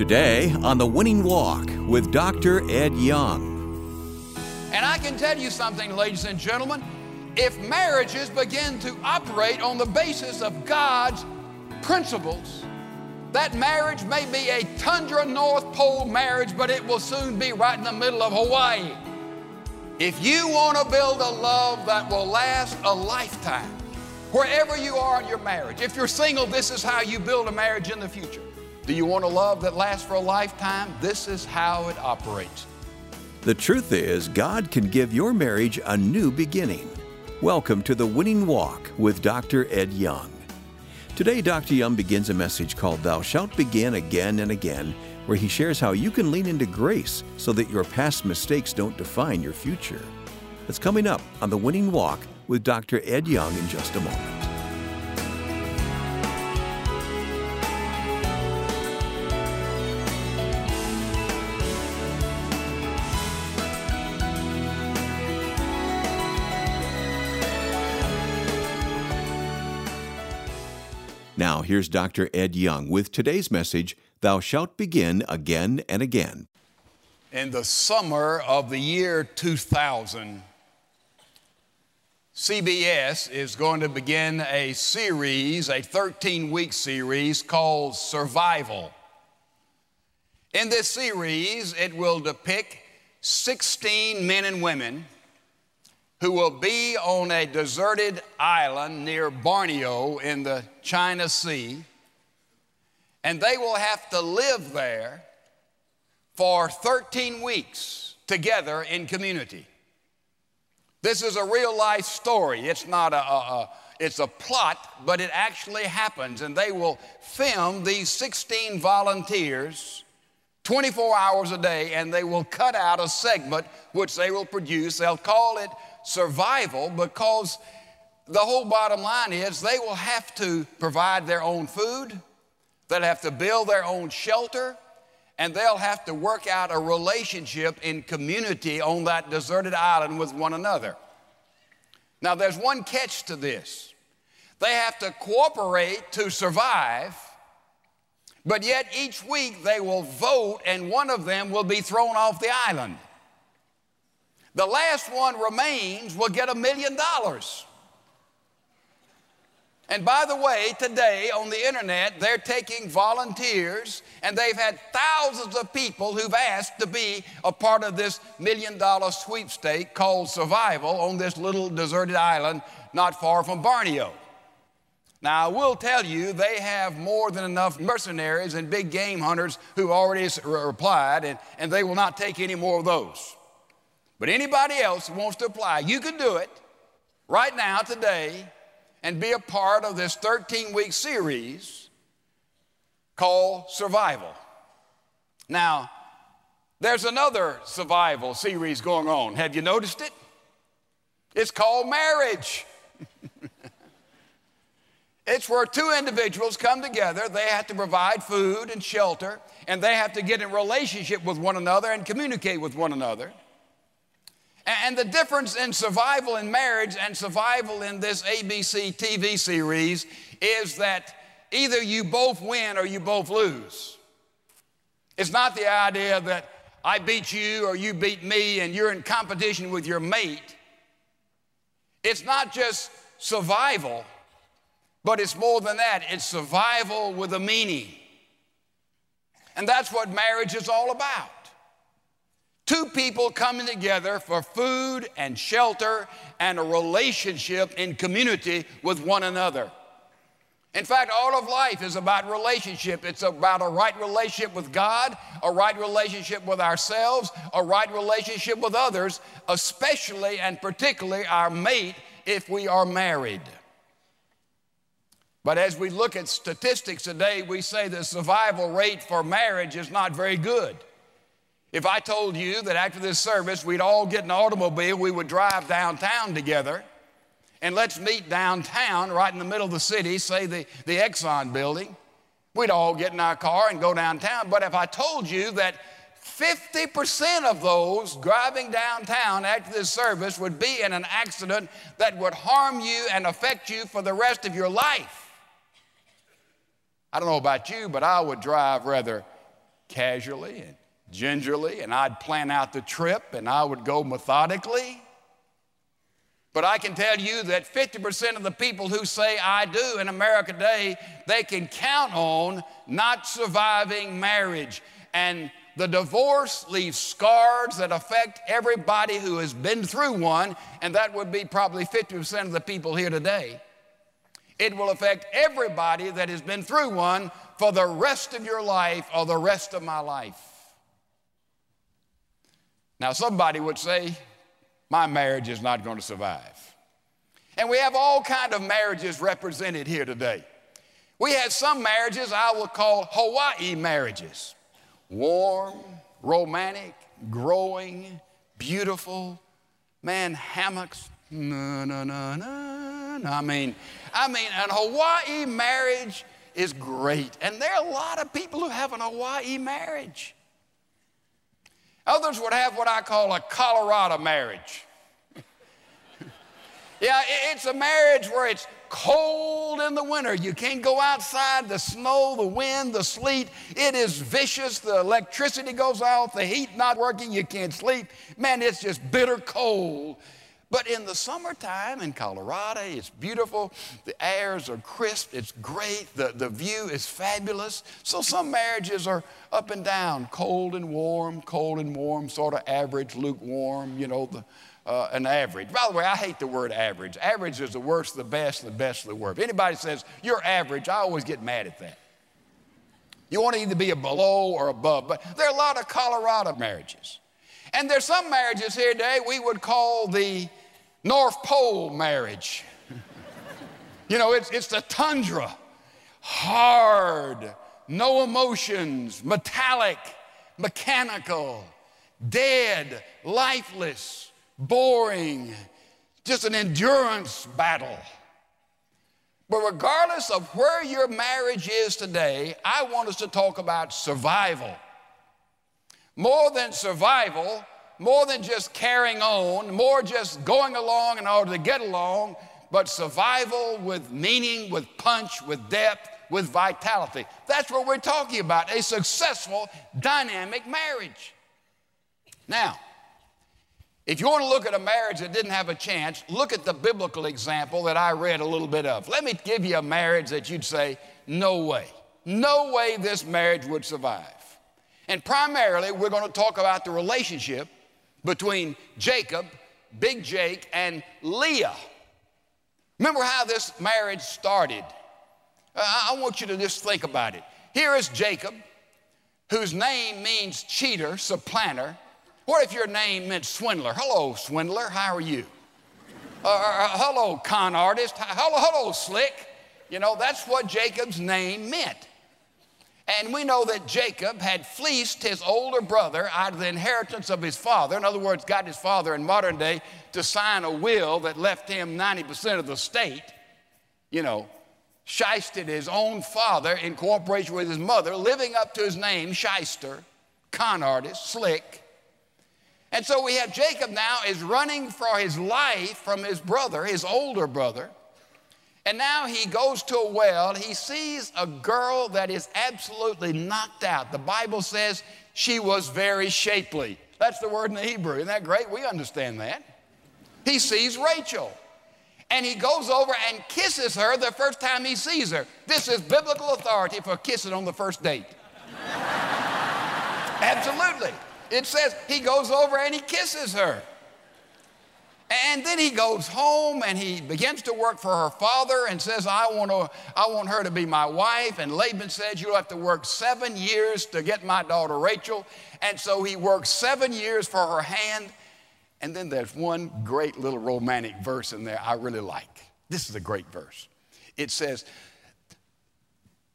Today on The Winning Walk with Dr. Ed Young. And I can tell you something, ladies and gentlemen. If marriages begin to operate on the basis of God's principles, that marriage may be a tundra North Pole marriage, but it will soon be right in the middle of Hawaii. If you want to build a love that will last a lifetime, wherever you are in your marriage, if you're single, this is how you build a marriage in the future. Do you want a love that lasts for a lifetime? This is how it operates. The truth is, God can give your marriage a new beginning. Welcome to the Winning Walk with Dr. Ed Young. Today, Dr. Young begins a message called Thou Shalt Begin Again and Again, where he shares how you can lean into grace so that your past mistakes don't define your future. That's coming up on the Winning Walk with Dr. Ed Young in just a moment. Now, here's Dr. Ed Young with today's message Thou shalt begin again and again. In the summer of the year 2000, CBS is going to begin a series, a 13 week series called Survival. In this series, it will depict 16 men and women who will be on a deserted island near Borneo in the China Sea, and they will have to live there for 13 weeks together in community. This is a real life story. It's not a, a, a, it's a plot, but it actually happens. And they will film these 16 volunteers 24 hours a day, and they will cut out a segment which they will produce. They'll call it survival because the whole bottom line is they will have to provide their own food, they'll have to build their own shelter, and they'll have to work out a relationship in community on that deserted island with one another. Now, there's one catch to this they have to cooperate to survive. But yet, each week they will vote, and one of them will be thrown off the island. The last one remains will get a million dollars. And by the way, today on the internet, they're taking volunteers, and they've had thousands of people who've asked to be a part of this million dollar sweepstake called Survival on this little deserted island not far from Borneo. Now, I will tell you, they have more than enough mercenaries and big game hunters who've already replied, and, and they will not take any more of those. But anybody else who wants to apply, you can do it right now, today, and be a part of this 13 week series called Survival. Now, there's another survival series going on. Have you noticed it? It's called marriage. it's where two individuals come together, they have to provide food and shelter, and they have to get in relationship with one another and communicate with one another. And the difference in survival in marriage and survival in this ABC TV series is that either you both win or you both lose. It's not the idea that I beat you or you beat me and you're in competition with your mate. It's not just survival, but it's more than that. It's survival with a meaning. And that's what marriage is all about. Two people coming together for food and shelter and a relationship in community with one another. In fact, all of life is about relationship. It's about a right relationship with God, a right relationship with ourselves, a right relationship with others, especially and particularly our mate if we are married. But as we look at statistics today, we say the survival rate for marriage is not very good. If I told you that after this service we'd all get an automobile, we would drive downtown together, and let's meet downtown right in the middle of the city, say the, the Exxon building, we'd all get in our car and go downtown. But if I told you that 50% of those driving downtown after this service would be in an accident that would harm you and affect you for the rest of your life. I don't know about you, but I would drive rather casually and gingerly, and I'd plan out the trip and I would go methodically. But I can tell you that 50% of the people who say I do in America today, they can count on not surviving marriage. And the divorce leaves scars that affect everybody who has been through one, and that would be probably 50% of the people here today. It will affect everybody that has been through one for the rest of your life or the rest of my life. Now, somebody would say, my marriage is not going to survive. And we have all kind of marriages represented here today. We have some marriages I would call Hawaii marriages. Warm, romantic, growing, beautiful. Man, hammocks. No, no, no, no. I mean, I mean, an Hawaii marriage is great. And there are a lot of people who have an Hawaii marriage. Others would have what I call a Colorado marriage. yeah, it's a marriage where it's cold in the winter. You can't go outside. The snow, the wind, the sleet, it is vicious. The electricity goes off, the heat not working, you can't sleep. Man, it's just bitter cold. But in the summertime in Colorado, it's beautiful. The airs are crisp. It's great. The, the view is fabulous. So some marriages are up and down, cold and warm, cold and warm, sort of average, lukewarm, you know, the, uh, an average. By the way, I hate the word average. Average is the worst, the best, the best, the worst. If anybody says you're average, I always get mad at that. You want to either be a below or above, but there are a lot of Colorado marriages. And there's some marriages here today we would call the North Pole marriage. you know, it's, it's the tundra, hard, no emotions, metallic, mechanical, dead, lifeless, boring, just an endurance battle. But regardless of where your marriage is today, I want us to talk about survival. More than survival, more than just carrying on, more just going along in order to get along, but survival with meaning, with punch, with depth, with vitality. That's what we're talking about a successful, dynamic marriage. Now, if you want to look at a marriage that didn't have a chance, look at the biblical example that I read a little bit of. Let me give you a marriage that you'd say, no way. No way this marriage would survive. And primarily, we're going to talk about the relationship between Jacob, Big Jake, and Leah. Remember how this marriage started? I want you to just think about it. Here is Jacob, whose name means cheater, supplanter. What if your name meant swindler? Hello, swindler, how are you? Uh, uh, uh hello, con artist. Hello, hello, slick. You know, that's what Jacob's name meant. And we know that Jacob had fleeced his older brother out of the inheritance of his father. In other words, got his father in modern day to sign a will that left him 90% of the state. You know, shysted his own father in cooperation with his mother, living up to his name, shyster, con artist, slick. And so we have Jacob now is running for his life from his brother, his older brother. And now he goes to a well. He sees a girl that is absolutely knocked out. The Bible says she was very shapely. That's the word in the Hebrew. Isn't that great? We understand that. He sees Rachel. And he goes over and kisses her the first time he sees her. This is biblical authority for kissing on the first date. Absolutely. It says he goes over and he kisses her. And then he goes home and he begins to work for her father and says, I want, to, I want her to be my wife. And Laban says, You'll have to work seven years to get my daughter Rachel. And so he works seven years for her hand. And then there's one great little romantic verse in there I really like. This is a great verse. It says,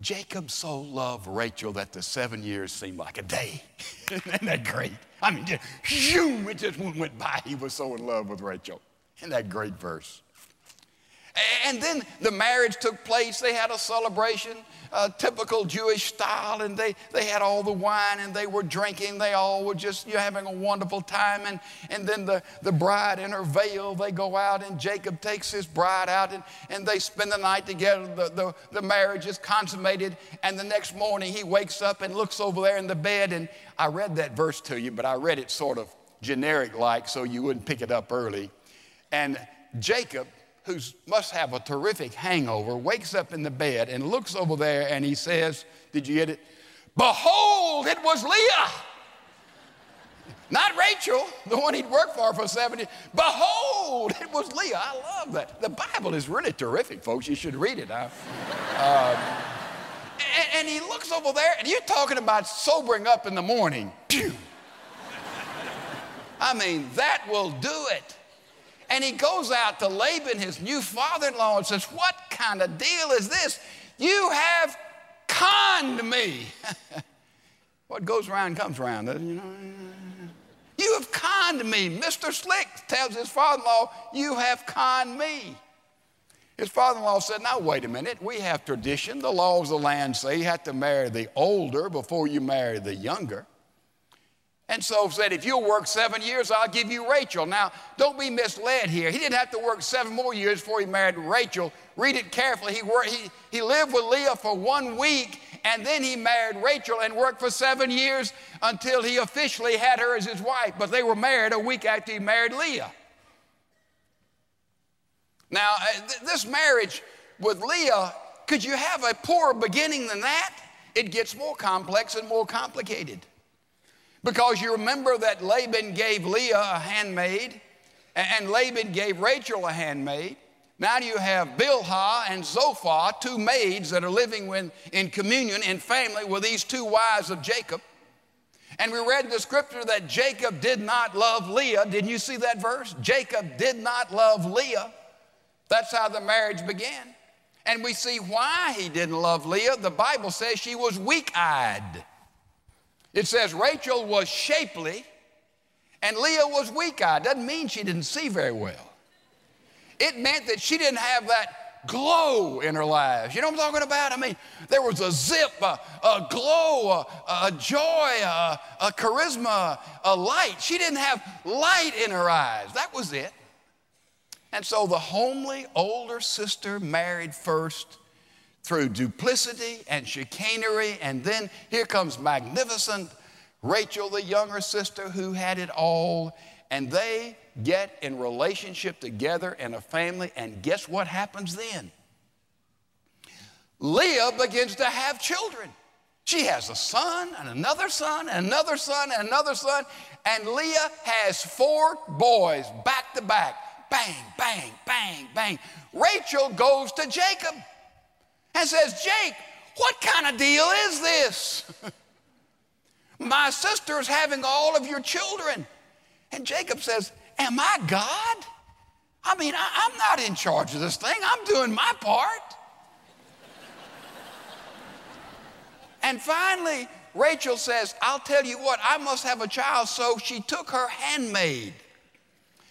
Jacob so loved Rachel that the seven years seemed like a day. Isn't that great? I mean, just, it just went by. He was so in love with Rachel. Isn't that great verse? And then the marriage took place. They had a celebration, a typical Jewish style, and they, they had all the wine and they were drinking. They all were just you know, having a wonderful time. And, and then the, the bride in her veil, they go out, and Jacob takes his bride out, and, and they spend the night together. The, the, the marriage is consummated. And the next morning, he wakes up and looks over there in the bed. And I read that verse to you, but I read it sort of generic like so you wouldn't pick it up early. And Jacob, who must have a terrific hangover, wakes up in the bed and looks over there and he says, Did you get it? Behold, it was Leah. Not Rachel, the one he'd worked for for 70. Behold, it was Leah. I love that. The Bible is really terrific, folks. You should read it. Uh, and, and, he looks over there, and you're talking about sobering up in the morning. Pew. I mean, that will do it. And he goes out to Laban, his new father in law, and says, What kind of deal is this? You have conned me. what goes around comes around, you know? You have conned me. Mr. Slick tells his father in law, You have conned me. His father in law said, Now, wait a minute. We have tradition. The laws of the land say you have to marry the older before you marry the younger. And so said, if you'll work seven years, I'll give you Rachel. Now, don't be misled here. He didn't have to work seven more years before he married Rachel. Read it carefully. He, worked, he, he lived with Leah for one week, and then he married Rachel and worked for seven years until he officially had her as his wife. But they were married a week after he married Leah. Now, uh, th- this marriage with Leah, could you have a poorer beginning than that? It gets more complex and more complicated. Because you remember that Laban gave Leah a handmaid, and Laban gave Rachel a handmaid. Now you have Bilhah and Zilpah, two maids that are living in communion in family with these two wives of Jacob. And we read in the scripture that Jacob did not love Leah. Didn't you see that verse? Jacob did not love Leah. That's how the marriage began. And we see why he didn't love Leah. The Bible says she was weak eyed. It says Rachel was shapely and Leah was weak eyed. Doesn't mean she didn't see very well. It meant that she didn't have that glow in her lives. You know what I'm talking about? I mean, there was a zip, a, a glow, a, a joy, a, a charisma, a light. She didn't have light in her eyes. That was it. And so the homely older sister married first through duplicity and chicanery. And then here comes magnificent Rachel, the younger sister, who had it all. And they get in relationship together in a family. And guess what happens then? Leah begins to have children. She has a son and another son and another son and another son. And Leah has four boys back to back. Bang, bang, bang, bang. Rachel goes to Jacob and says, Jake, what kind of deal is this? My sister is having all of your children. And Jacob says, Am I God? I mean, I, am not in charge of this thing, I'm doing my part. and finally, Rachel says, I'll tell you what, I must have a child. So she took her handmaid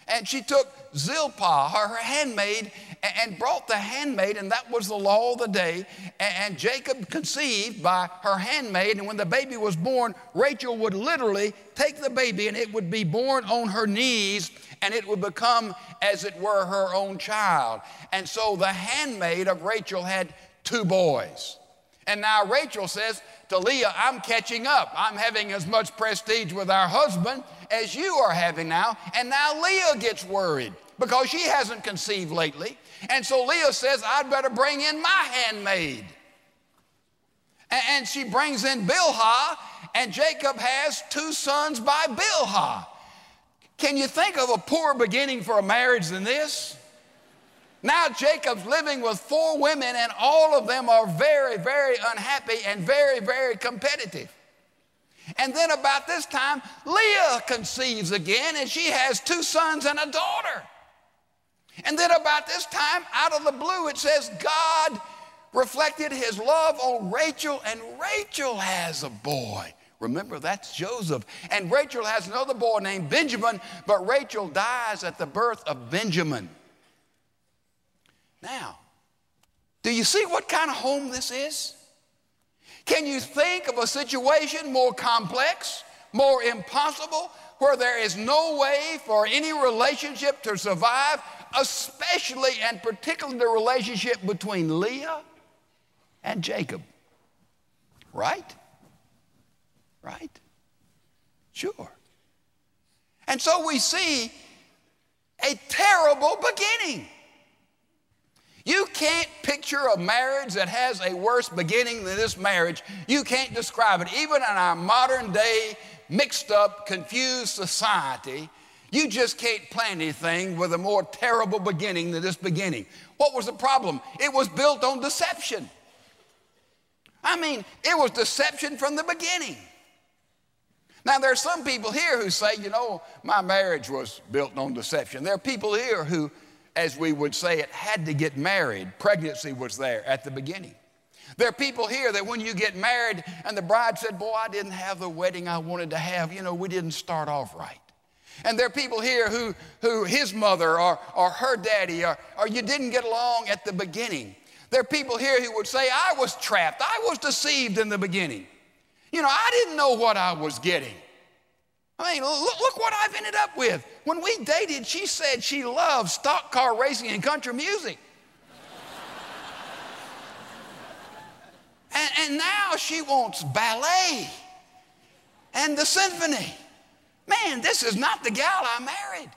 and she took Zilpah, her, her handmaid, and brought the handmaid, and that was the law of the day. And Jacob conceived by her handmaid, and when the baby was born, Rachel would literally take the baby and it would be born on her knees, and it would become, as it were, her own child. And so the handmaid of Rachel had two boys. And now Rachel says to Leah, I'm catching up. I'm having as much prestige with our husband as you are having now. And now Leah gets worried because she hasn't conceived lately. And so Leah says, I'd better bring in my handmaid. And she brings in Bilhah, and Jacob has two sons by Bilhah. Can you think of a poor beginning for a marriage than this? Now Jacob's living with four women, and all of them are very, very unhappy and very, very competitive. And then about this time, Leah conceives again, and she has two sons and a daughter. And then about this time, out of the blue, it says God reflected his love on Rachel, and Rachel has a boy. Remember, that's Joseph. And Rachel has another boy named Benjamin, but Rachel dies at the birth of Benjamin. Now, Do you see what kind of home this is? Can you think of a situation more complex, more impossible, where there is no way for any relationship to survive, especially and particularly the relationship between Leah and Jacob? Right? Right? Sure. And so we see a terrible beginning. You can't picture a marriage that has a worse beginning than this marriage. You can't describe it. Even in our modern day, mixed up, confused society, you just can't plan anything with a more terrible beginning than this beginning. What was the problem? It was built on deception. I mean, it was deception from the beginning. Now, there are some people here who say, you know, my marriage was built on deception. There are people here who as we would say it, had to get married. Pregnancy was there at the beginning. There are people here that when you get married and the bride said, Boy, I didn't have the wedding I wanted to have, you know, we didn't start off right. And there are people here who, who his mother or, or her daddy or, or you didn't get along at the beginning. There are people here who would say, I was trapped, I was deceived in the beginning. You know, I didn't know what I was getting. I mean, look, look, what I've ended up with. When we dated, she said she loved stock car racing and country music. and, and now she wants ballet and the symphony. Man, this is not the gal I married.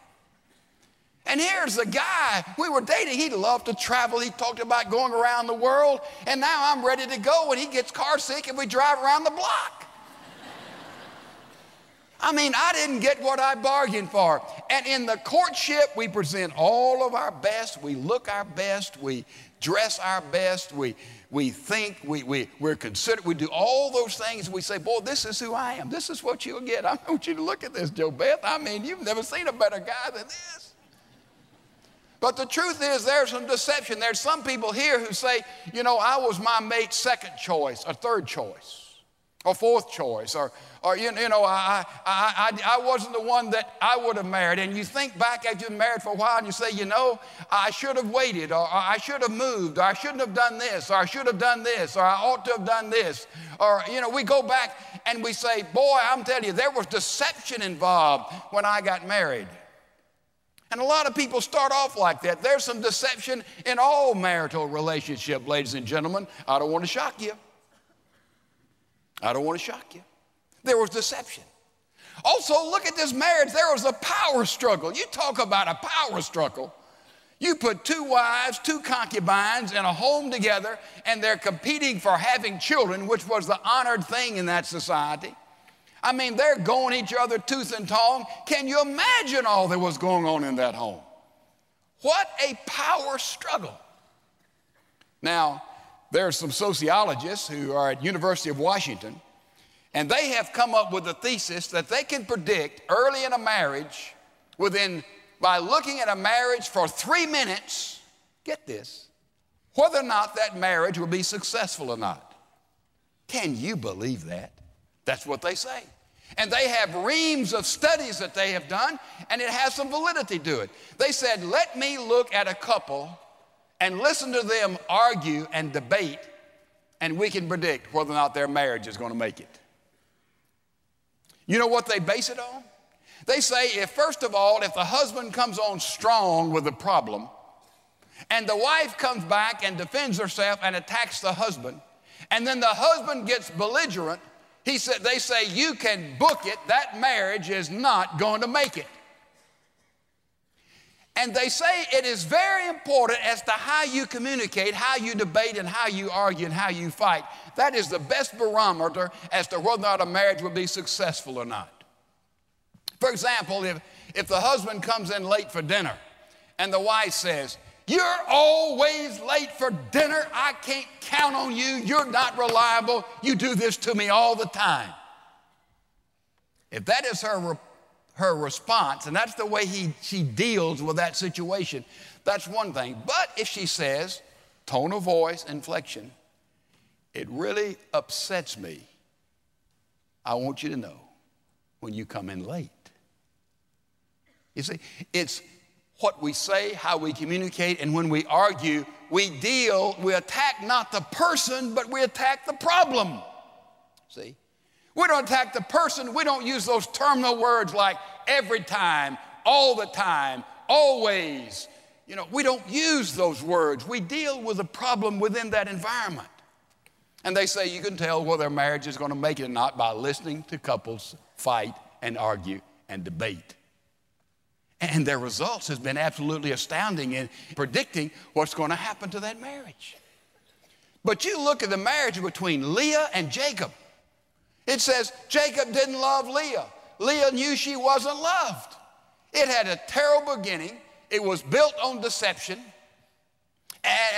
And here's a guy, we were dating, he loved to travel. He talked about going around the world. And now I'm ready to go, and he gets car sick, and we drive around the block. I mean, I didn't get what I bargained for. And in the courtship, we present all of our best. We look our best. We dress our best. We, we think. We, we, we're considerate. We do all those things. We say, Boy, this is who I am. This is what you'll get. I want you to look at this, JoBeth. I mean, you've never seen a better guy than this. But the truth is, there's some deception. There's some people here who say, You know, I was my mate's second choice, or third choice or fourth choice, or, or you, you know, I, I, I, I wasn't the one that I would have married. And you think back after you've been married for a while and you say, you know, I should have waited, or, or I should have moved, or I shouldn't have done this, or I should have done this, or I ought to have done this. Or, you know, we go back and we say, boy, I'm telling you, there was deception involved when I got married. And a lot of people start off like that. There's some deception in all marital relationship, ladies and gentlemen. I don't want to shock you. I don't want to shock you. There was deception. Also, look at this marriage. There was a power struggle. You talk about a power struggle. You put two wives, two concubines in a home together, and they're competing for having children, which was the honored thing in that society. I mean, they're going each other tooth and tongue. Can you imagine all that was going on in that home? What a power struggle. Now, there are some sociologists who are at University of Washington, and they have come up with a thesis that they can predict early in a marriage within by looking at a marriage for three minutes, get this, whether or not that marriage will be successful or not. Can you believe that? That's what they say. And they have reams of studies that they have done, and it has some validity to it. They said, Let me look at a couple and listen to them argue and debate, and we can predict whether or not their marriage is going to make it. You know what they base it on? They say if, first of all, if the husband comes on strong with a problem, and the wife comes back and defends herself and attacks the husband, and then the husband gets belligerent, he said, they say you can book it, that marriage is not going to make it. And they say it is very important as to how you communicate, how you debate, and how you argue and how you fight. That is the best barometer as to whether or not a marriage will be successful or not. For example, if, if the husband comes in late for dinner and the wife says, You're always late for dinner. I can't count on you. You're not reliable. You do this to me all the time. If that is her her response, and that's the way he, she deals with that situation. That's one thing. But if she says, tone of voice, inflection, it really upsets me. I want you to know when you come in late. You see, it's what we say, how we communicate, and when we argue, we deal, we attack not the person, but we attack the problem. See? We don't attack the person, we don't use those terminal words like every time, all the time, always. You know, we don't use those words. We deal with the problem within that environment. And they say you can tell whether a marriage is going to make it or not by listening to couples fight and argue and debate. And their results has been absolutely astounding in predicting what's going to happen to that marriage. But you look at the marriage between Leah and Jacob. It says Jacob didn't love Leah. Leah knew she wasn't loved. It had a terrible beginning. It was built on deception.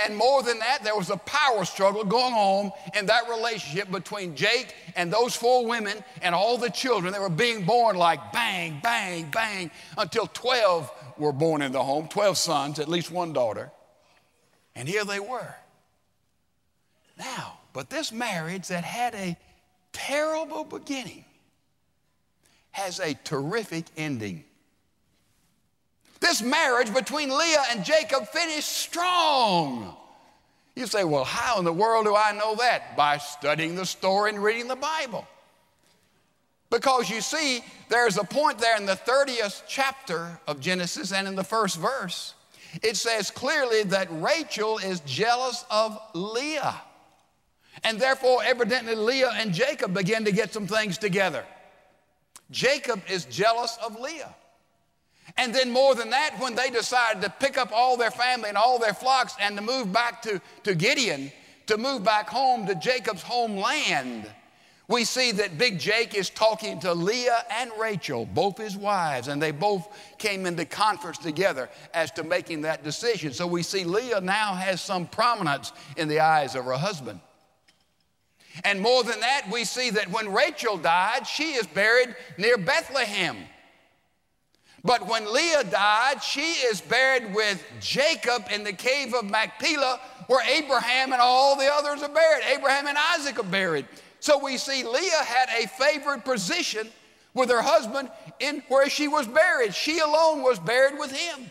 And more than that, there was a power struggle going on in that relationship between Jake and those four women and all the children that were being born like bang, bang, bang, until 12 were born in the home 12 sons, at least one daughter. And here they were. Now, but this marriage that had a terrible beginning has a terrific ending. This marriage between Leah and Jacob finished strong. You say, well, how in the world do I know that? By studying the story and reading the Bible. Because you see, there's a point there in the 30th chapter of Genesis and in the first verse. It says clearly that Rachel is jealous of Leah. And therefore, evidently, Leah and Jacob begin to get some things together. Jacob is jealous of Leah. And then, more than that, when they decided to pick up all their family and all their flocks and to move back to, to Gideon, to move back home to Jacob's homeland, we see that Big Jake is talking to Leah and Rachel, both his wives, and they both came into conference together as to making that decision. So we see Leah now has some prominence in the eyes of her husband. And more than that, we see that when Rachel died, she is buried near Bethlehem. But when Leah died, she is buried with Jacob in the cave of Machpelah, where Abraham and all the others are buried. Abraham and Isaac are buried. So we see Leah had a favored position with her husband in where she was buried. She alone was buried with him.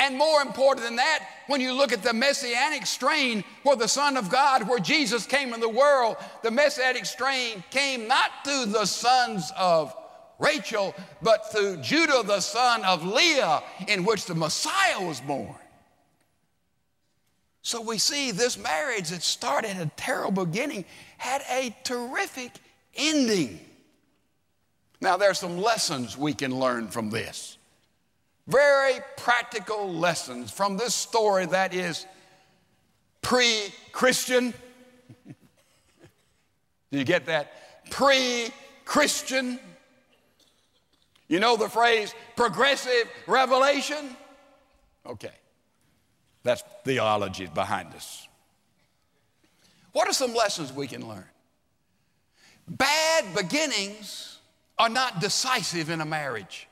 And more important than that, when you look at the messianic strain where the Son of God, where Jesus came in the world, the messianic strain came not through the sons of Rachel, but through Judah, the son of Leah, in which the Messiah was born. So we see this marriage that started a terrible beginning had a terrific ending. Now, there are some lessons we can learn from this. Very practical lessons from this story that is pre Christian. Do you get that? Pre Christian. You know the phrase progressive revelation? Okay. That's theology behind us. What are some lessons we can learn? Bad beginnings are not decisive in a marriage.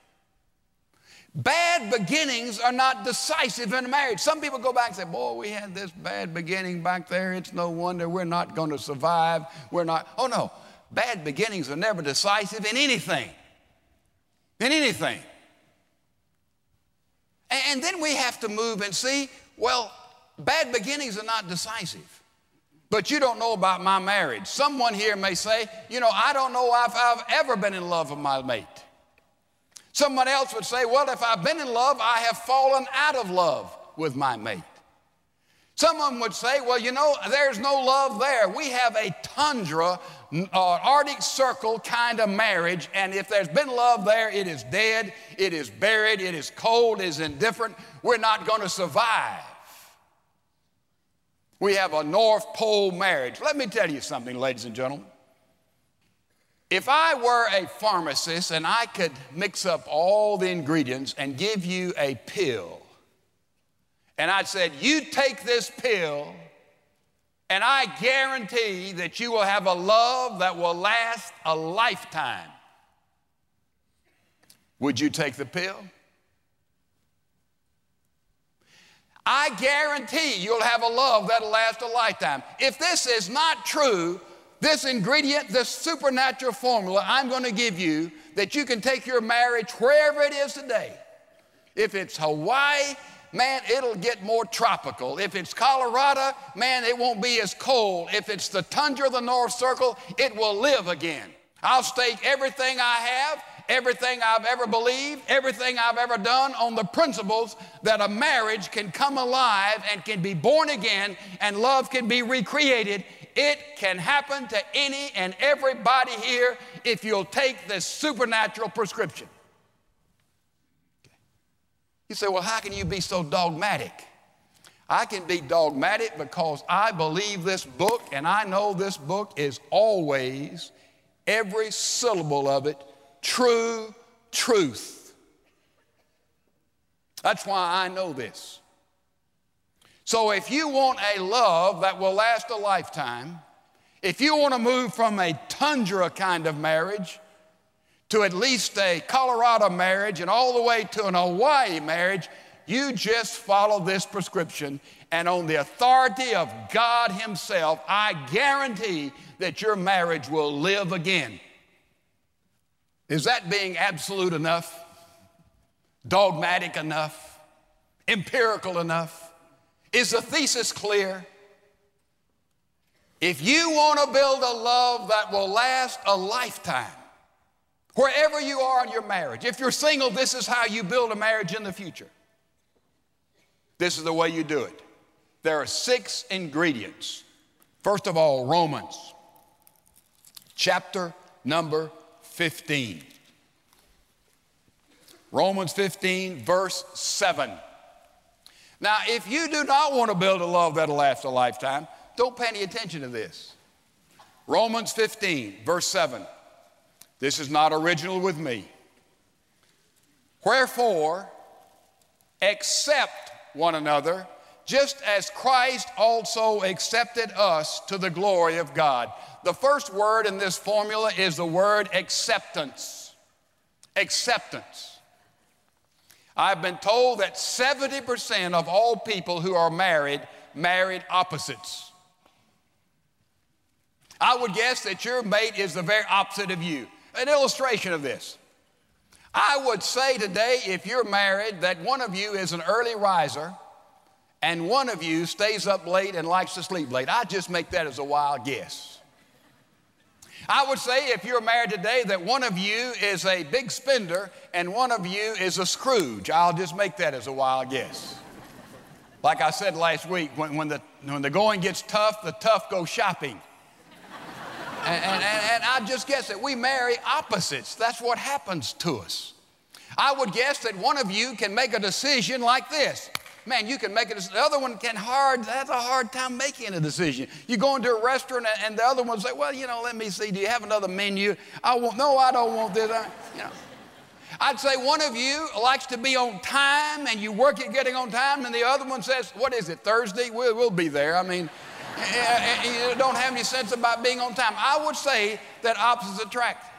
Bad beginnings are not decisive in a marriage. Some people go back and say, Boy, we had this bad beginning back there. It's no wonder we're not going to survive. We're not. Oh, no. Bad beginnings are never decisive in anything in anything. And then we have to move and see well, bad beginnings are not decisive. But you don't know about my marriage. Someone here may say, you know, I don't know if I've ever been in love with my mate. Someone else would say, well, if I've been in love, I have fallen out of love with my mate. Someone would say, well, you know, there's no love there. We have a tundra uh, Arctic Circle kind of marriage, and if there's been love there, it is dead, it is buried, it is cold, it is indifferent. We're not going to survive. We have a North Pole marriage. Let me tell you something, ladies and gentlemen. If I were a pharmacist and I could mix up all the ingredients and give you a pill, and I said, You take this pill and I guarantee that you will have a love that will last a lifetime. Would you take the pill? I guarantee you'll have a love that'll last a lifetime. If this is not true, this ingredient, this supernatural formula I'm going to give you that you can take your marriage wherever it is today If it's Hawaii, man, it'll get more tropical. If it's Colorado, man, it won't be as cold. If it's the tundra of the North Circle, it will live again. I'll stake everything I have, everything I've ever believed, everything I've ever done on the principles that a marriage can come alive and can be born again and love can be recreated. It can happen to any and everybody here if you'll take this supernatural prescription. You say, well, how can you be so dogmatic? I can be dogmatic because I believe this book and I know this book is always, every syllable of it, true truth. That's why I know this. So if you want a love that will last a lifetime, if you want to move from a tundra kind of marriage to at least a Colorado marriage and all the way to an Hawaii marriage, you just follow this prescription. And on the authority of God Himself, I guarantee that your marriage will live again. Is that being absolute enough? Dogmatic enough? Empirical enough? Is the thesis clear? If you want to build a love that will last a lifetime, wherever you are in your marriage, if you're single, this is how you build a marriage in the future. This is the way you do it. There are six ingredients. First of all, Romans chapter number 15. Romans 15, verse 7. Now, if you do not want to build a love that'll last a lifetime, don't pay any attention to this. Romans 15, verse 7. This is not original with me. Wherefore, accept one another, just as Christ also accepted us to the glory of God. The first word in this formula is the word acceptance. Acceptance. I've been told that 70% of all people who are married married opposites. I would guess that your mate is the very opposite of you. An illustration of this. I would say today, if you're married, that one of you is an early riser and one of you stays up late and likes to sleep late. I just make that as a wild guess. I would say if you're married today that one of you is a big spender and one of you is a Scrooge. I'll just make that as a wild guess. Like I said last week, when, when, the, when the going gets tough, the tough go shopping. And, and, and, I just guess that we marry opposites. That's what happens to us. I would guess that one of you can make a decision like this man, you can make it. The other one can hard, that's a hard time making a decision. You go into a restaurant and the other one say, well, you know, let me see, do you have another menu? I want, no, I don't want this. I, you know. I'd say one of you likes to be on time and you work at getting on time, and the other one says, what is it, Thursday? We'll, we'll be there. I mean, eh, eh, eh, you don't have any sense about being on time. I would say that opposites attract.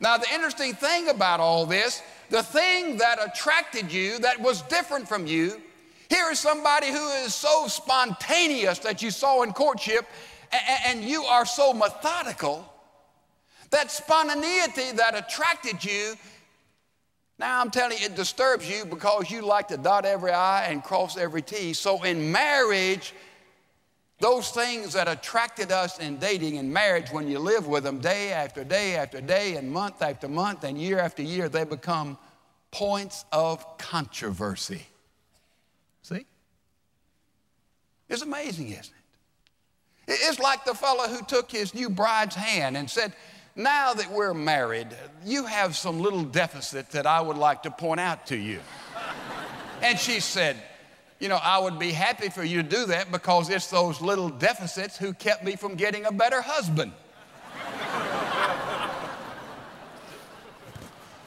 Now, the interesting thing about all this the thing that attracted you that was different from you. Here is somebody who is so spontaneous that you saw in courtship, and you are so methodical. That spontaneity that attracted you, now I'm telling you, it disturbs you because you like to dot every I and cross every T. So in marriage, those things that attracted us in dating and marriage, when you live with them day after day after day and month after month and year after year, they become points of controversy. See? It's amazing, isn't it? It's like the fellow who took his new bride's hand and said, Now that we're married, you have some little deficit that I would like to point out to you. and she said, you know, I would be happy for you to do that because it's those little deficits who kept me from getting a better husband.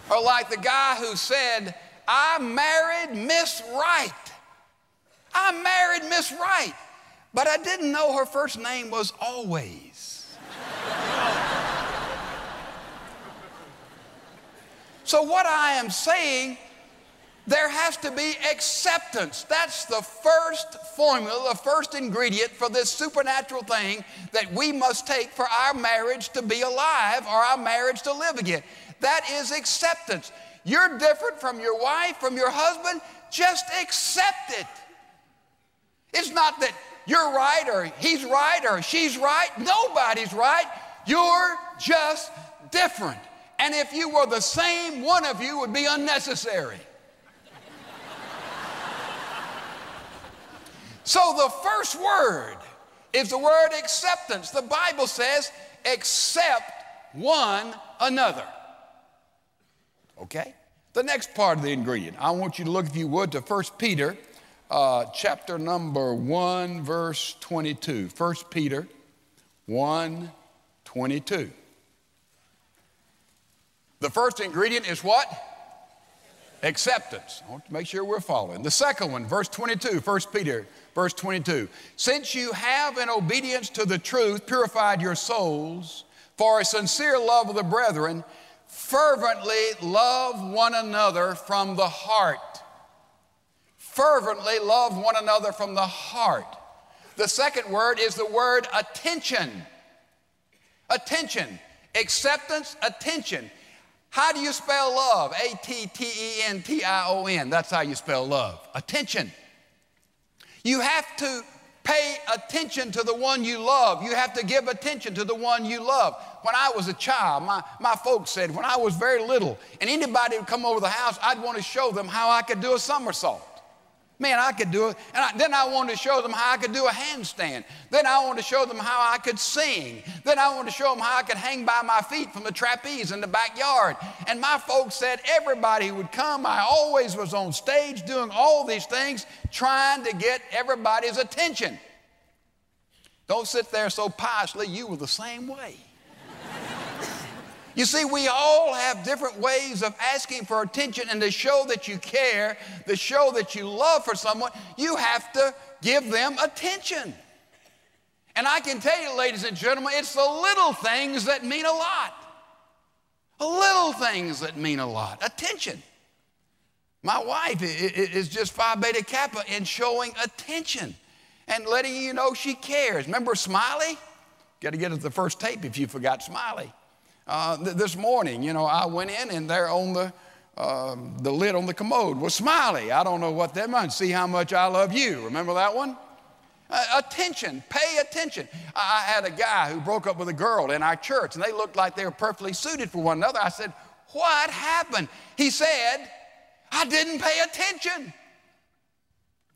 or like the guy who said, I married Miss Right. I married Miss Right, but I didn't know her first name was always. so, what I am saying there has to be acceptance. That's the first formula, the first ingredient for this supernatural thing that we must take for our marriage to be alive or our marriage to live again. That is acceptance. You're different from your wife, from your husband. Just accept it. It's not that you're right or he's right or she's right. Nobody's right. You're just different. And if you were the same, one of you would be unnecessary. So the first word is the word acceptance. The Bible says, accept one another. Okay? The next part of the ingredient, I want you to look, if you would, to 1 Peter uh, chapter number 1, verse 22. 1 Peter 1, 22. The first ingredient is what? Acceptance. I want to make sure we're following. The second one, verse 22, 1 Peter, verse 22. Since you have, in obedience to the truth, purified your souls for a sincere love of the brethren, fervently love one another from the heart. Fervently love one another from the heart. The second word is the word attention. Attention. Acceptance, attention. How do you spell love? A T T E N T I O N. That's how you spell love. Attention. You have to pay attention to the one you love. You have to give attention to the one you love. When I was a child, my, my folks said when I was very little, and anybody would come over the house, I'd want to show them how I could do a somersault. Man, I could do it. And I, then I wanted to show them how I could do a handstand. Then I wanted to show them how I could sing. Then I wanted to show them how I could hang by my feet from the trapeze in the backyard. And my folks said everybody would come. I always was on stage doing all these things, trying to get everybody's attention. Don't sit there so piously, you were the same way. You see, we all have different ways of asking for attention, and to show that you care, to show that you love for someone, you have to give them attention. And I can tell you, ladies and gentlemen, it's the little things that mean a lot. Little things that mean a lot. Attention. My wife is just Phi Beta Kappa in showing attention and letting you know she cares. Remember Smiley? Got to get to the first tape if you forgot Smiley. Uh, th- this morning, you know, I went in and there on the, uh, the lid on the commode was Smiley. I don't know what that meant. See how much I love you. Remember that one? Uh, attention, pay attention. I, had a guy who broke up with a girl in our church and they looked like they were perfectly suited for one another. I said, What happened? He said, I didn't pay attention.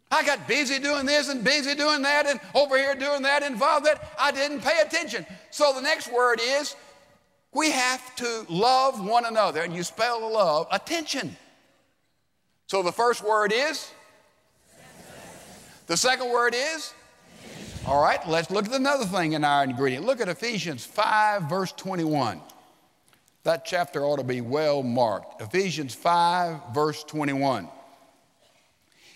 I got busy doing this and busy doing that and over here doing that, and involved that. I didn't pay attention. So the next word is we have to love one another, and you spell love attention. So the first word is? The second word is? All right, let's look at another thing in our ingredient. Look at Ephesians 5, verse 21. That chapter ought to be well marked. Ephesians 5, verse 21.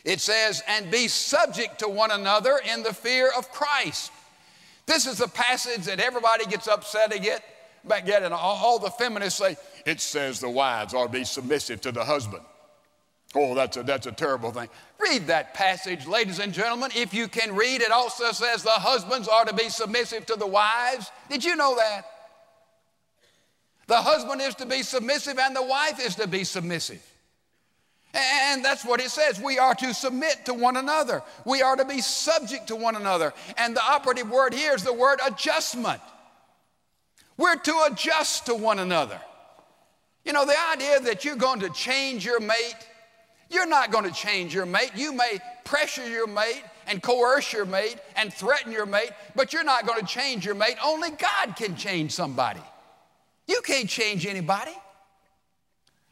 It says, and be subject to one another in the fear of Christ. This is a passage that everybody gets upset at back yet, and all, all the feminists say, it says the wives ought to be submissive to the husband. Oh, that's a, that's a terrible thing. Read that passage, ladies and gentlemen. If you can read, it also says the husbands are to be submissive to the wives. Did you know that? The husband is to be submissive and the wife is to be submissive. And that's what it says. We are to submit to one another. We are to be subject to one another. And the operative word here is the word adjustment. We're to adjust to one another. You know, the idea that you're going to change your mate, you're not going to change your mate. You may pressure your mate and coerce your mate and threaten your mate, but you're not going to change your mate. Only God can change somebody. You can't change anybody.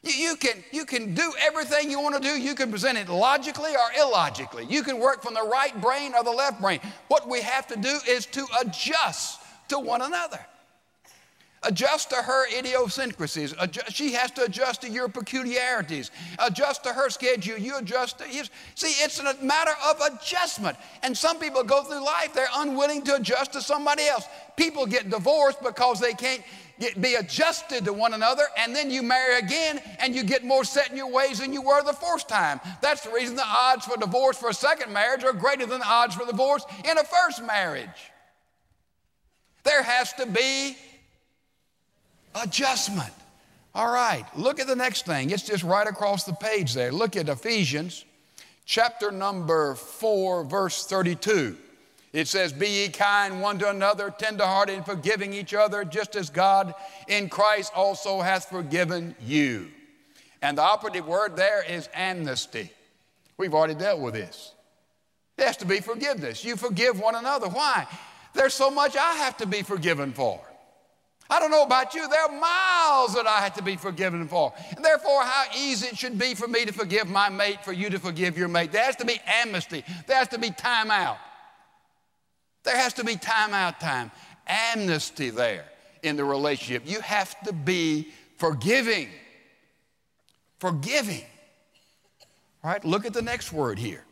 You, you, can, you can do everything you want to do. You can present it logically or illogically. You can work from the right brain or the left brain. What we have to do is to adjust to one another. Adjust to her idiosyncrasies. Adjust, she has to adjust to your peculiarities. Adjust to her schedule. You adjust to his. See, it's a matter of adjustment. And some people go through life, they're unwilling to adjust to somebody else. People get divorced because they can't get, be adjusted to one another, and then you marry again and you get more set in your ways than you were the first time. That's the reason the odds for divorce for a second marriage are greater than the odds for divorce in a first marriage. There has to be adjustment. All right, look at the next thing. It's just right across the page there. Look at Ephesians chapter number 4, verse 32. It says, Be ye kind one to another, tenderhearted, and forgiving each other, just as God in Christ also hath forgiven you. And the operative word there is amnesty. We've already dealt with this. There has to be forgiveness. You forgive one another. Why? There's so much I have to be forgiven for. I don't know about you, there are miles that I had to be forgiven for. And therefore, how easy it should be for me to forgive my mate, for you to forgive your mate. There has to be amnesty, there has to be time out. There has to be time out time, amnesty there in the relationship. You have to be forgiving. Forgiving. All right, look at the next word here.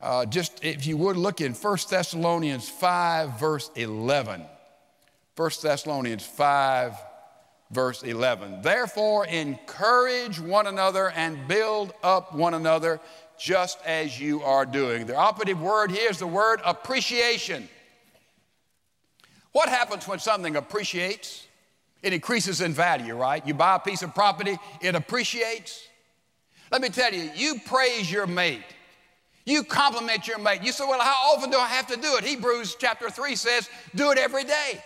Uh, just if you would look in 1 Thessalonians 5, verse 11. 1 Thessalonians 5, verse 11. Therefore, encourage one another and build up one another just as you are doing. The operative word here is the word appreciation. What happens when something appreciates? It increases in value, right? You buy a piece of property, it appreciates. Let me tell you, you praise your mate. You compliment your mate. You say, Well, how often do I have to do it? Hebrews chapter 3 says, Do it every day.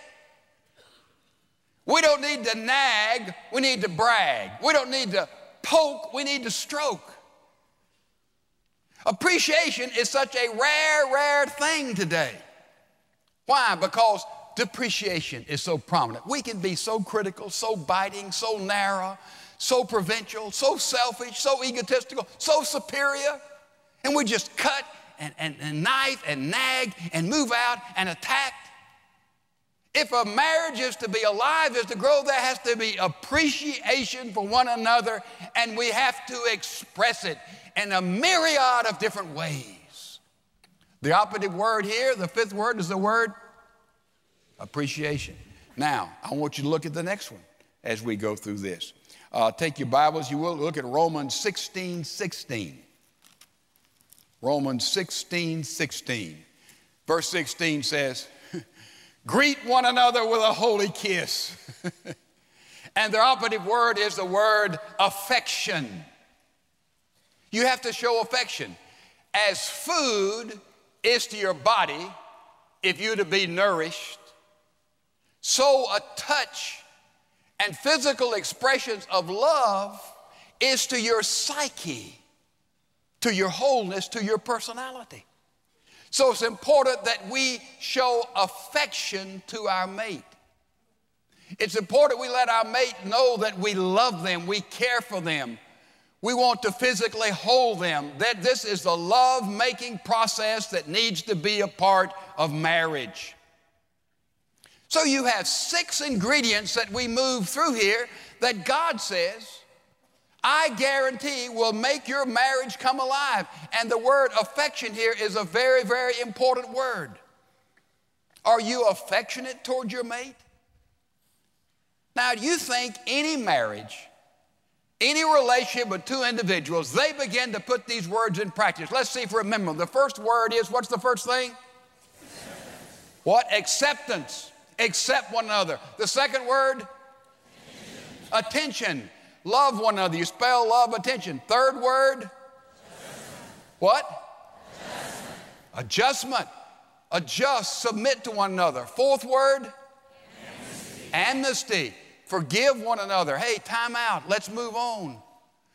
We don't need to nag, we need to brag. We don't need to poke, we need to stroke. Appreciation is such a rare, rare thing today. Why? Because depreciation is so prominent. We can be so critical, so biting, so narrow, so provincial, so selfish, so egotistical, so superior, and we just cut and, and, and knife and nag and move out and attack. If a marriage is to be alive, is to grow, there has to be appreciation for one another, and we have to express it in a myriad of different ways. The operative word here, the fifth word, is the word appreciation. Now, I want you to look at the next one as we go through this. Uh, take your Bibles, you will look at Romans 16 16. Romans 16 16. Verse 16 says, Greet one another with a holy kiss. and the operative word is the word affection. You have to show affection. As food is to your body, if you're to be nourished, so a touch and physical expressions of love is to your psyche, to your wholeness, to your personality. So it's important that we show affection to our mate. It's important we let our mate know that we love them, we care for them, we want to physically hold them. That this is the love making process that needs to be a part of marriage. So you have six ingredients that we move through here that God says, I guarantee will make your marriage come alive. And the word affection here is a very, very important word. Are you affectionate toward your mate? Now, you think any marriage any relationship with two individuals, they begin to put these words in practice. Let's see if we remember. them. The first word is what's the first thing? What? Acceptance. Accept one another. The second word? Attention. attention. Love one another. You spell love attention. Third word? What? Adjustment. Adjustment. Adjust, submit to one another. Fourth word? Amnesty. Amnesty. Forgive one another. Hey, time out. Let's move on.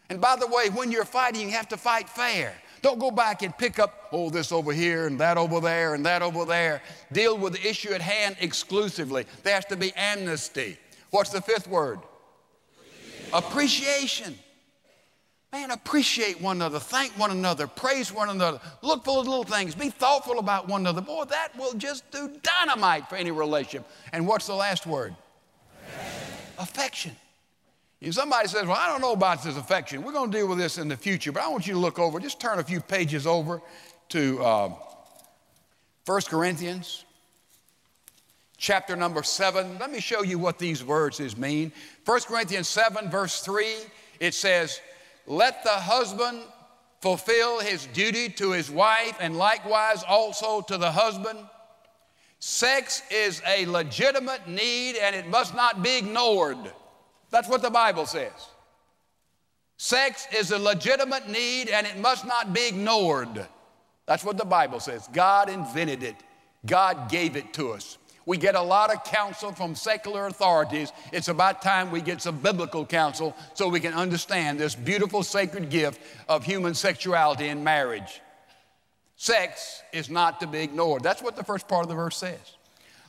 And by the way, when you're fighting, you have to fight fair. Don't go back and pick up, oh, this over here and that over there and that over there. Deal with the issue at hand exclusively. There has to be amnesty. What's the fifth word? Appreciation. Man, appreciate one another, thank one another, praise one another, look for the little things, be thoughtful about one another. Boy, that will just do dynamite for any relationship. And what's the last word? affection. If somebody says, Well, I don't know about this affection, we're going to deal with this in the future, but I want you to look over, just turn a few pages over to uh, 1 Corinthians chapter number 7. Let me show you what these words mean. 1 Corinthians 7, verse 3, it says, Let the husband fulfill his duty to his wife, and likewise also to the husband. Sex is a legitimate need and it must not be ignored. That's what the Bible says. Sex is a legitimate need and it must not be ignored. That's what the Bible says. God invented it, God gave it to us. We get a lot of counsel from secular authorities. It's about time we get some biblical counsel so we can understand this beautiful sacred gift of human sexuality in marriage. Sex is not to be ignored. That's what the first part of the verse says.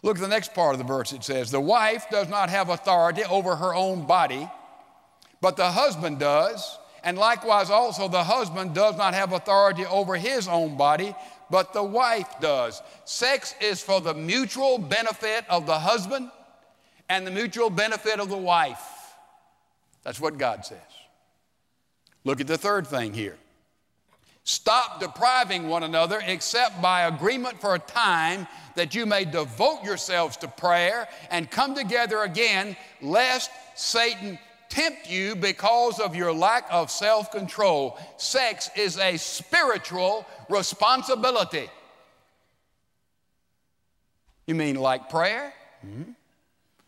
Look at the next part of the verse. It says, The wife does not have authority over her own body but the husband does. And likewise, also, the husband does not have authority over his own body, but the wife does. Sex is for the mutual benefit of the husband and the mutual benefit of the wife. That's what God says. Look at the third thing here. Stop depriving one another except by agreement for a time that you may devote yourselves to prayer and come together again, lest Satan tempt you because of your lack of self control. Sex is a spiritual responsibility. You mean like prayer? Mm-hmm.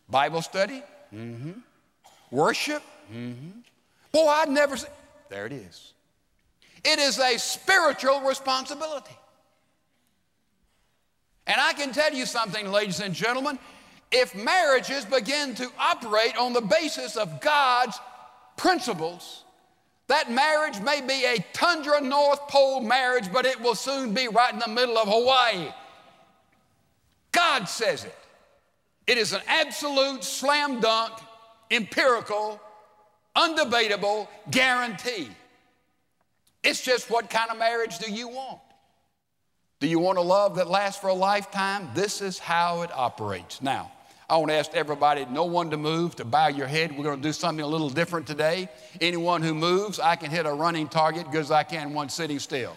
Bible study? Mm-hmm. Worship? Mm-hmm. Boy, I'd never say. There it is. It is a spiritual responsibility. And I can tell you something, ladies and gentlemen, if marriages begin to operate on the basis of God's principles, that marriage may be a tundra North Pole marriage, but it will soon be right in the middle of Hawaii. God says it. It is an absolute slam dunk, empirical, undebatable guarantee. It's just what kind of marriage do you want? Do you want a love that lasts for a lifetime? This is how it operates. Now, I want to ask everybody, no one to move, to bow your head. We're going to do something a little different today. Anyone who moves, I can hit a running target because I can one sitting still.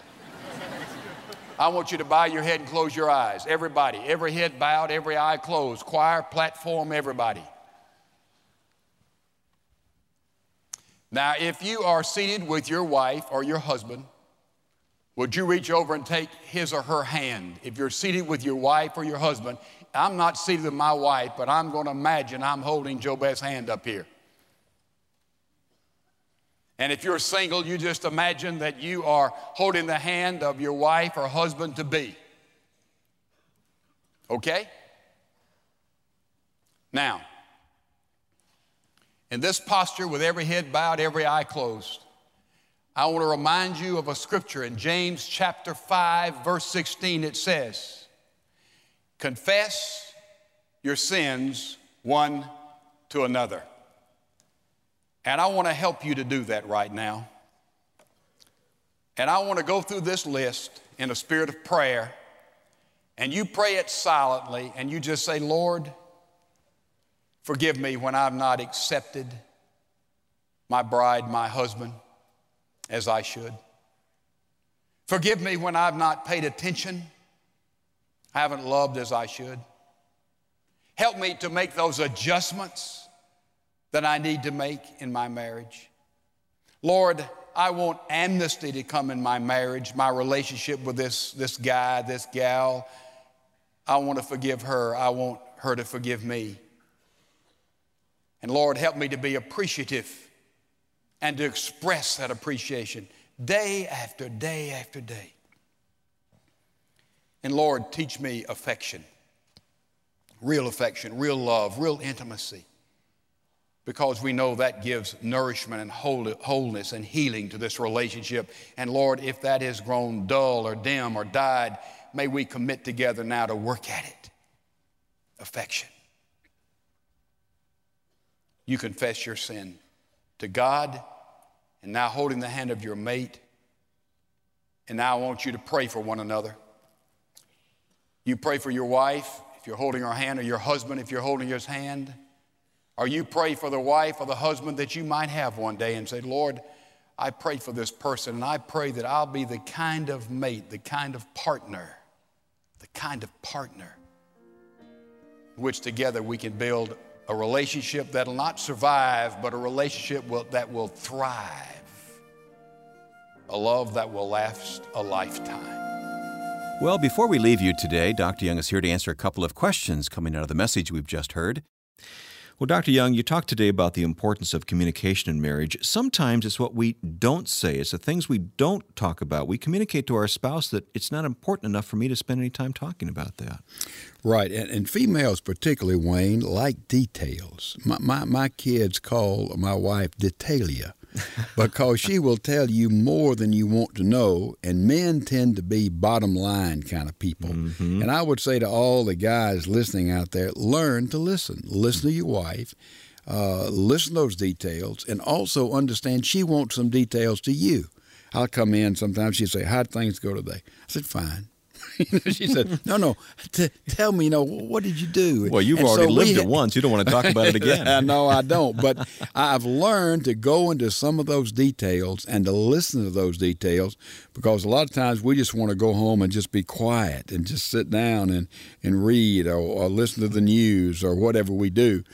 I want you to bow your head and close your eyes. Everybody, every head bowed, every eye closed. Choir, platform, everybody. Now, if you are seated with your wife or your husband, would you reach over and take his or her hand? If you're seated with your wife or your husband, I'm not seated with my wife, but I'm going to imagine I'm holding Jo Beth's hand up here. And if you're single, you just imagine that you are holding the hand of your wife or husband to be. Okay? Now, in this posture, with every head bowed, every eye closed, I want to remind you of a scripture in James chapter 5, verse 16. It says, Confess your sins one to another. And I want to help you to do that right now. And I want to go through this list in a spirit of prayer. And you pray it silently, and you just say, Lord, forgive me when I've not accepted my bride, my husband as I should. Forgive me when I've not paid attention, I haven't loved as I should. Help me to make those adjustments that I need to make in my marriage. Lord, I want amnesty to come in my marriage, my relationship with this, this guy, this gal. I want to forgive her. I want her to forgive me. And Lord, help me to be appreciative and to express that appreciation day after day after day. And Lord, teach me affection, real affection, real love, real intimacy, because we know that gives nourishment and wholeness and healing to this relationship. And Lord, if that has grown dull or dim or died, may we commit together now to work at it. Affection. You confess your sin to God, and now holding the hand of your mate. And now I want you to pray for one another. You pray for your wife if you're holding her hand, or your husband if you're holding his hand. Or you pray for the wife or the husband that you might have one day and say, Lord, I pray for this person, and I pray that I'll be the kind of mate, the kind of partner, the kind of partner which together we can build a relationship that'll not survive, but a relationship will, that will thrive, a love that will last a lifetime. Well, before we leave you today, Dr. Young is here to answer a couple of questions coming out of the message we've just heard. Well, Dr. Young, you talked today about the importance of communication in marriage. Sometimes it's what we don't say, it's the things we don't talk about. We communicate to our spouse that it's not important enough for me to spend any time talking about that. Right, and, and females, particularly Wayne, like details. My, my, my kids call my wife Detailia because she will tell you more than you want to know, and men tend to be bottom line kind of people. Mm-hmm. And I would say to all the guys listening out there, learn to listen. Listen to your wife. Uh, listen to those details, and also understand she wants some details to you. I'll come in sometimes. She'd say, "How'd things go today?" I said, "Fine." she said, "No, no, t- tell me, you know, what did you do?" Well, you've and already so lived we, it once. You don't want to talk about it again. no, I don't. But I've learned to go into some of those details and to listen to those details because a lot of times we just want to go home and just be quiet and just sit down and and read or, or listen to the news or whatever we do.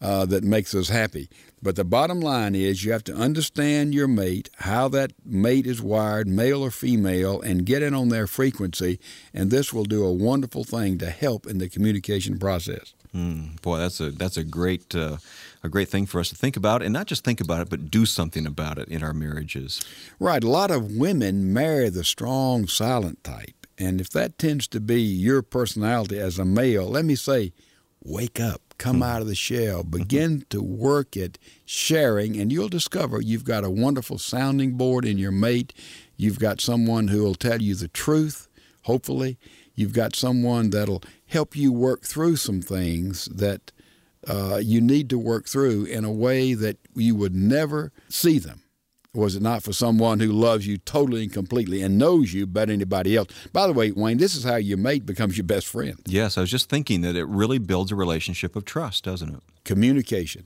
Uh, that makes us happy. But the bottom line is you have to understand your mate, how that mate is wired, male or female, and get in on their frequency, and this will do a wonderful thing to help in the communication process. Mm, boy, that's a that's a great uh, a great thing for us to think about, and not just think about it, but do something about it in our marriages. Right. A lot of women marry the strong, silent type, and if that tends to be your personality as a male, let me say, wake up come out of the shell, begin to work at sharing, and you'll discover you've got a wonderful sounding board in your mate. You've got someone who will tell you the truth, hopefully. You've got someone that'll help you work through some things that uh, you need to work through in a way that you would never see them was it not for someone who loves you totally and completely and knows you better than anybody else? By the way, Wayne, this is how your mate becomes your best friend. Yes, I was just thinking that it really builds a relationship of trust, doesn't it? Communication,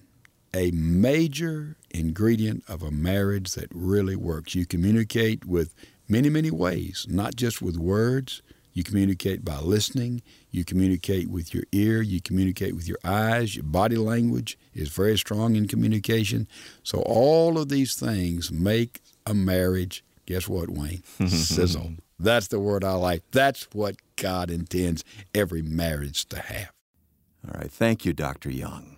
a major ingredient of a marriage that really works. You communicate with many, many ways, not just with words, you communicate by listening. You communicate with your ear. You communicate with your eyes. Your body language is very strong in communication. So, all of these things make a marriage, guess what, Wayne? Sizzle. That's the word I like. That's what God intends every marriage to have. All right. Thank you, Dr. Young.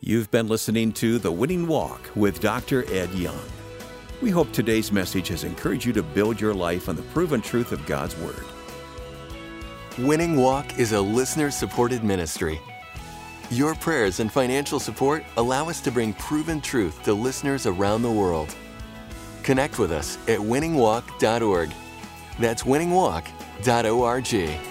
You've been listening to The Winning Walk with Dr. Ed Young. We hope today's message has encouraged you to build your life on the proven truth of God's Word. Winning Walk is a listener supported ministry. Your prayers and financial support allow us to bring proven truth to listeners around the world. Connect with us at winningwalk.org. That's winningwalk.org.